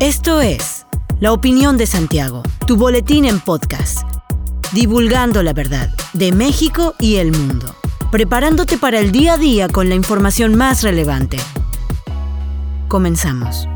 Esto es La Opinión de Santiago, tu boletín en podcast, divulgando la verdad de México y el mundo, preparándote para el día a día con la información más relevante. Comenzamos.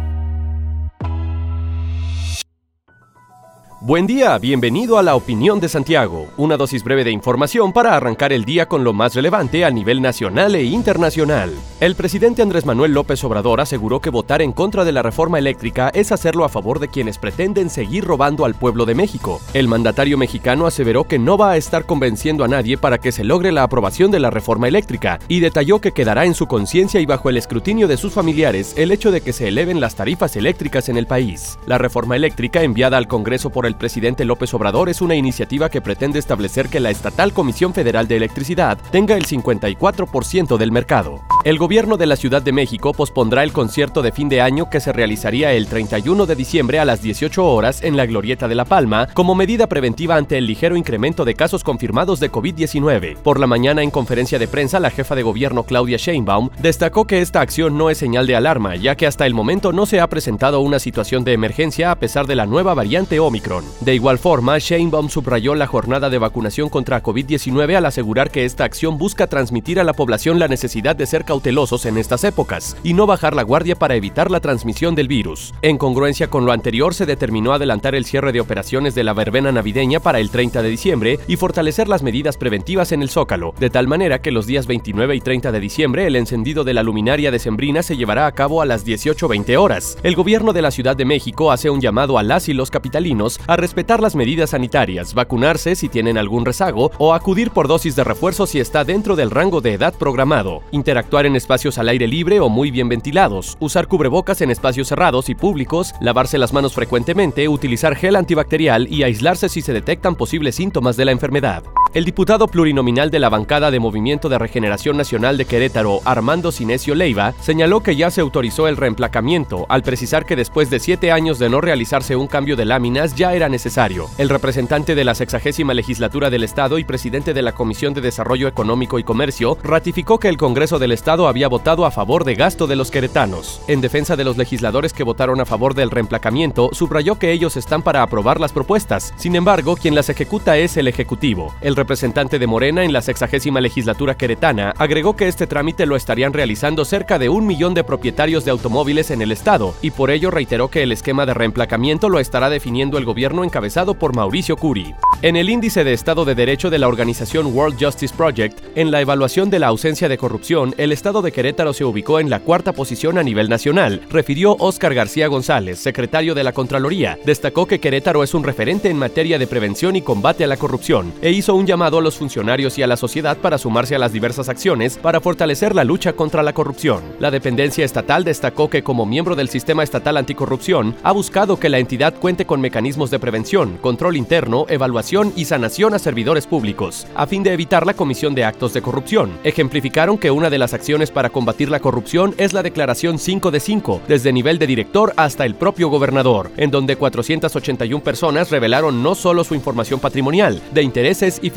Buen día, bienvenido a la opinión de Santiago, una dosis breve de información para arrancar el día con lo más relevante a nivel nacional e internacional. El presidente Andrés Manuel López Obrador aseguró que votar en contra de la reforma eléctrica es hacerlo a favor de quienes pretenden seguir robando al pueblo de México. El mandatario mexicano aseveró que no va a estar convenciendo a nadie para que se logre la aprobación de la reforma eléctrica y detalló que quedará en su conciencia y bajo el escrutinio de sus familiares el hecho de que se eleven las tarifas eléctricas en el país. La reforma eléctrica enviada al Congreso por el el presidente López Obrador es una iniciativa que pretende establecer que la estatal Comisión Federal de Electricidad tenga el 54% del mercado. El gobierno de la Ciudad de México pospondrá el concierto de fin de año que se realizaría el 31 de diciembre a las 18 horas en la Glorieta de La Palma como medida preventiva ante el ligero incremento de casos confirmados de COVID-19. Por la mañana en conferencia de prensa, la jefa de gobierno Claudia Sheinbaum destacó que esta acción no es señal de alarma, ya que hasta el momento no se ha presentado una situación de emergencia a pesar de la nueva variante Omicron. De igual forma, Sheinbaum subrayó la jornada de vacunación contra COVID-19 al asegurar que esta acción busca transmitir a la población la necesidad de ser cautelosos en estas épocas y no bajar la guardia para evitar la transmisión del virus. En congruencia con lo anterior, se determinó adelantar el cierre de operaciones de la verbena navideña para el 30 de diciembre y fortalecer las medidas preventivas en el Zócalo, de tal manera que los días 29 y 30 de diciembre el encendido de la luminaria decembrina se llevará a cabo a las 18.20 horas. El gobierno de la Ciudad de México hace un llamado a las y los capitalinos a respetar las medidas sanitarias, vacunarse si tienen algún rezago o acudir por dosis de refuerzo si está dentro del rango de edad programado, interactuar en espacios al aire libre o muy bien ventilados, usar cubrebocas en espacios cerrados y públicos, lavarse las manos frecuentemente, utilizar gel antibacterial y aislarse si se detectan posibles síntomas de la enfermedad. El diputado plurinominal de la bancada de Movimiento de Regeneración Nacional de Querétaro, Armando Sinesio Leiva, señaló que ya se autorizó el reemplacamiento, al precisar que después de siete años de no realizarse un cambio de láminas ya era necesario. El representante de la sexagésima legislatura del Estado y presidente de la Comisión de Desarrollo Económico y Comercio ratificó que el Congreso del Estado había votado a favor de gasto de los queretanos. En defensa de los legisladores que votaron a favor del reemplacamiento, subrayó que ellos están para aprobar las propuestas. Sin embargo, quien las ejecuta es el Ejecutivo. Representante de Morena en la sexagésima legislatura queretana agregó que este trámite lo estarían realizando cerca de un millón de propietarios de automóviles en el Estado y por ello reiteró que el esquema de reemplacamiento lo estará definiendo el gobierno encabezado por Mauricio Curi. En el índice de Estado de Derecho de la organización World Justice Project, en la evaluación de la ausencia de corrupción, el Estado de Querétaro se ubicó en la cuarta posición a nivel nacional, refirió Óscar García González, secretario de la Contraloría. Destacó que Querétaro es un referente en materia de prevención y combate a la corrupción e hizo un llamado a los funcionarios y a la sociedad para sumarse a las diversas acciones para fortalecer la lucha contra la corrupción. La dependencia estatal destacó que como miembro del Sistema Estatal Anticorrupción ha buscado que la entidad cuente con mecanismos de prevención, control interno, evaluación y sanación a servidores públicos, a fin de evitar la comisión de actos de corrupción. Ejemplificaron que una de las acciones para combatir la corrupción es la declaración 5 de 5, desde nivel de director hasta el propio gobernador, en donde 481 personas revelaron no solo su información patrimonial, de intereses y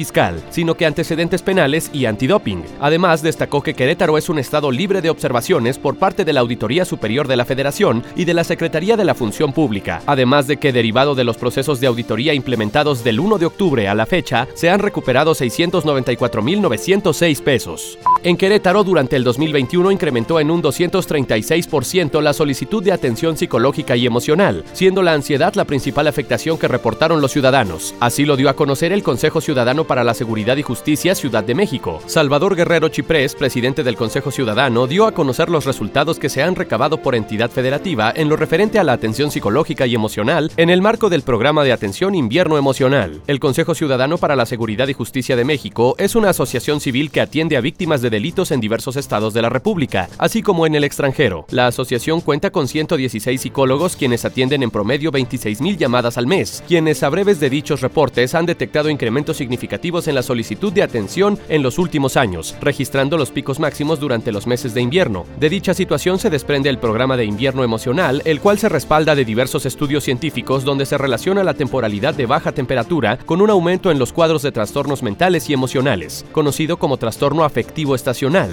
sino que antecedentes penales y antidoping. Además, destacó que Querétaro es un estado libre de observaciones por parte de la Auditoría Superior de la Federación y de la Secretaría de la Función Pública, además de que derivado de los procesos de auditoría implementados del 1 de octubre a la fecha, se han recuperado 694.906 pesos. En Querétaro, durante el 2021 incrementó en un 236% la solicitud de atención psicológica y emocional, siendo la ansiedad la principal afectación que reportaron los ciudadanos. Así lo dio a conocer el Consejo Ciudadano para la Seguridad y Justicia Ciudad de México. Salvador Guerrero Chiprés, presidente del Consejo Ciudadano, dio a conocer los resultados que se han recabado por entidad federativa en lo referente a la atención psicológica y emocional en el marco del programa de atención invierno emocional. El Consejo Ciudadano para la Seguridad y Justicia de México es una asociación civil que atiende a víctimas de delitos en diversos estados de la República, así como en el extranjero. La asociación cuenta con 116 psicólogos quienes atienden en promedio 26 mil llamadas al mes, quienes a breves de dichos reportes han detectado incrementos significativos en la solicitud de atención en los últimos años, registrando los picos máximos durante los meses de invierno. De dicha situación se desprende el programa de invierno emocional, el cual se respalda de diversos estudios científicos donde se relaciona la temporalidad de baja temperatura con un aumento en los cuadros de trastornos mentales y emocionales, conocido como trastorno afectivo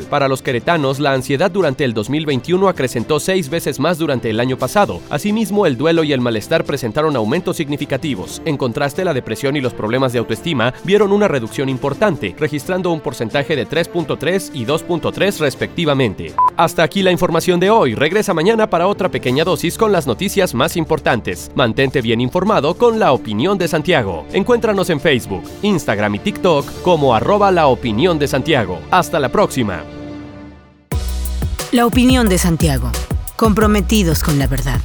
Para los queretanos, la ansiedad durante el 2021 acrecentó seis veces más durante el año pasado. Asimismo, el duelo y el malestar presentaron aumentos significativos. En contraste, la depresión y los problemas de autoestima vieron una reducción importante, registrando un porcentaje de 3.3 y 2.3 respectivamente. Hasta aquí la información de hoy. Regresa mañana para otra pequeña dosis con las noticias más importantes. Mantente bien informado con la opinión de Santiago. Encuéntranos en Facebook, Instagram y TikTok como arroba la opinión de Santiago. Hasta la La opinión de Santiago. Comprometidos con la verdad.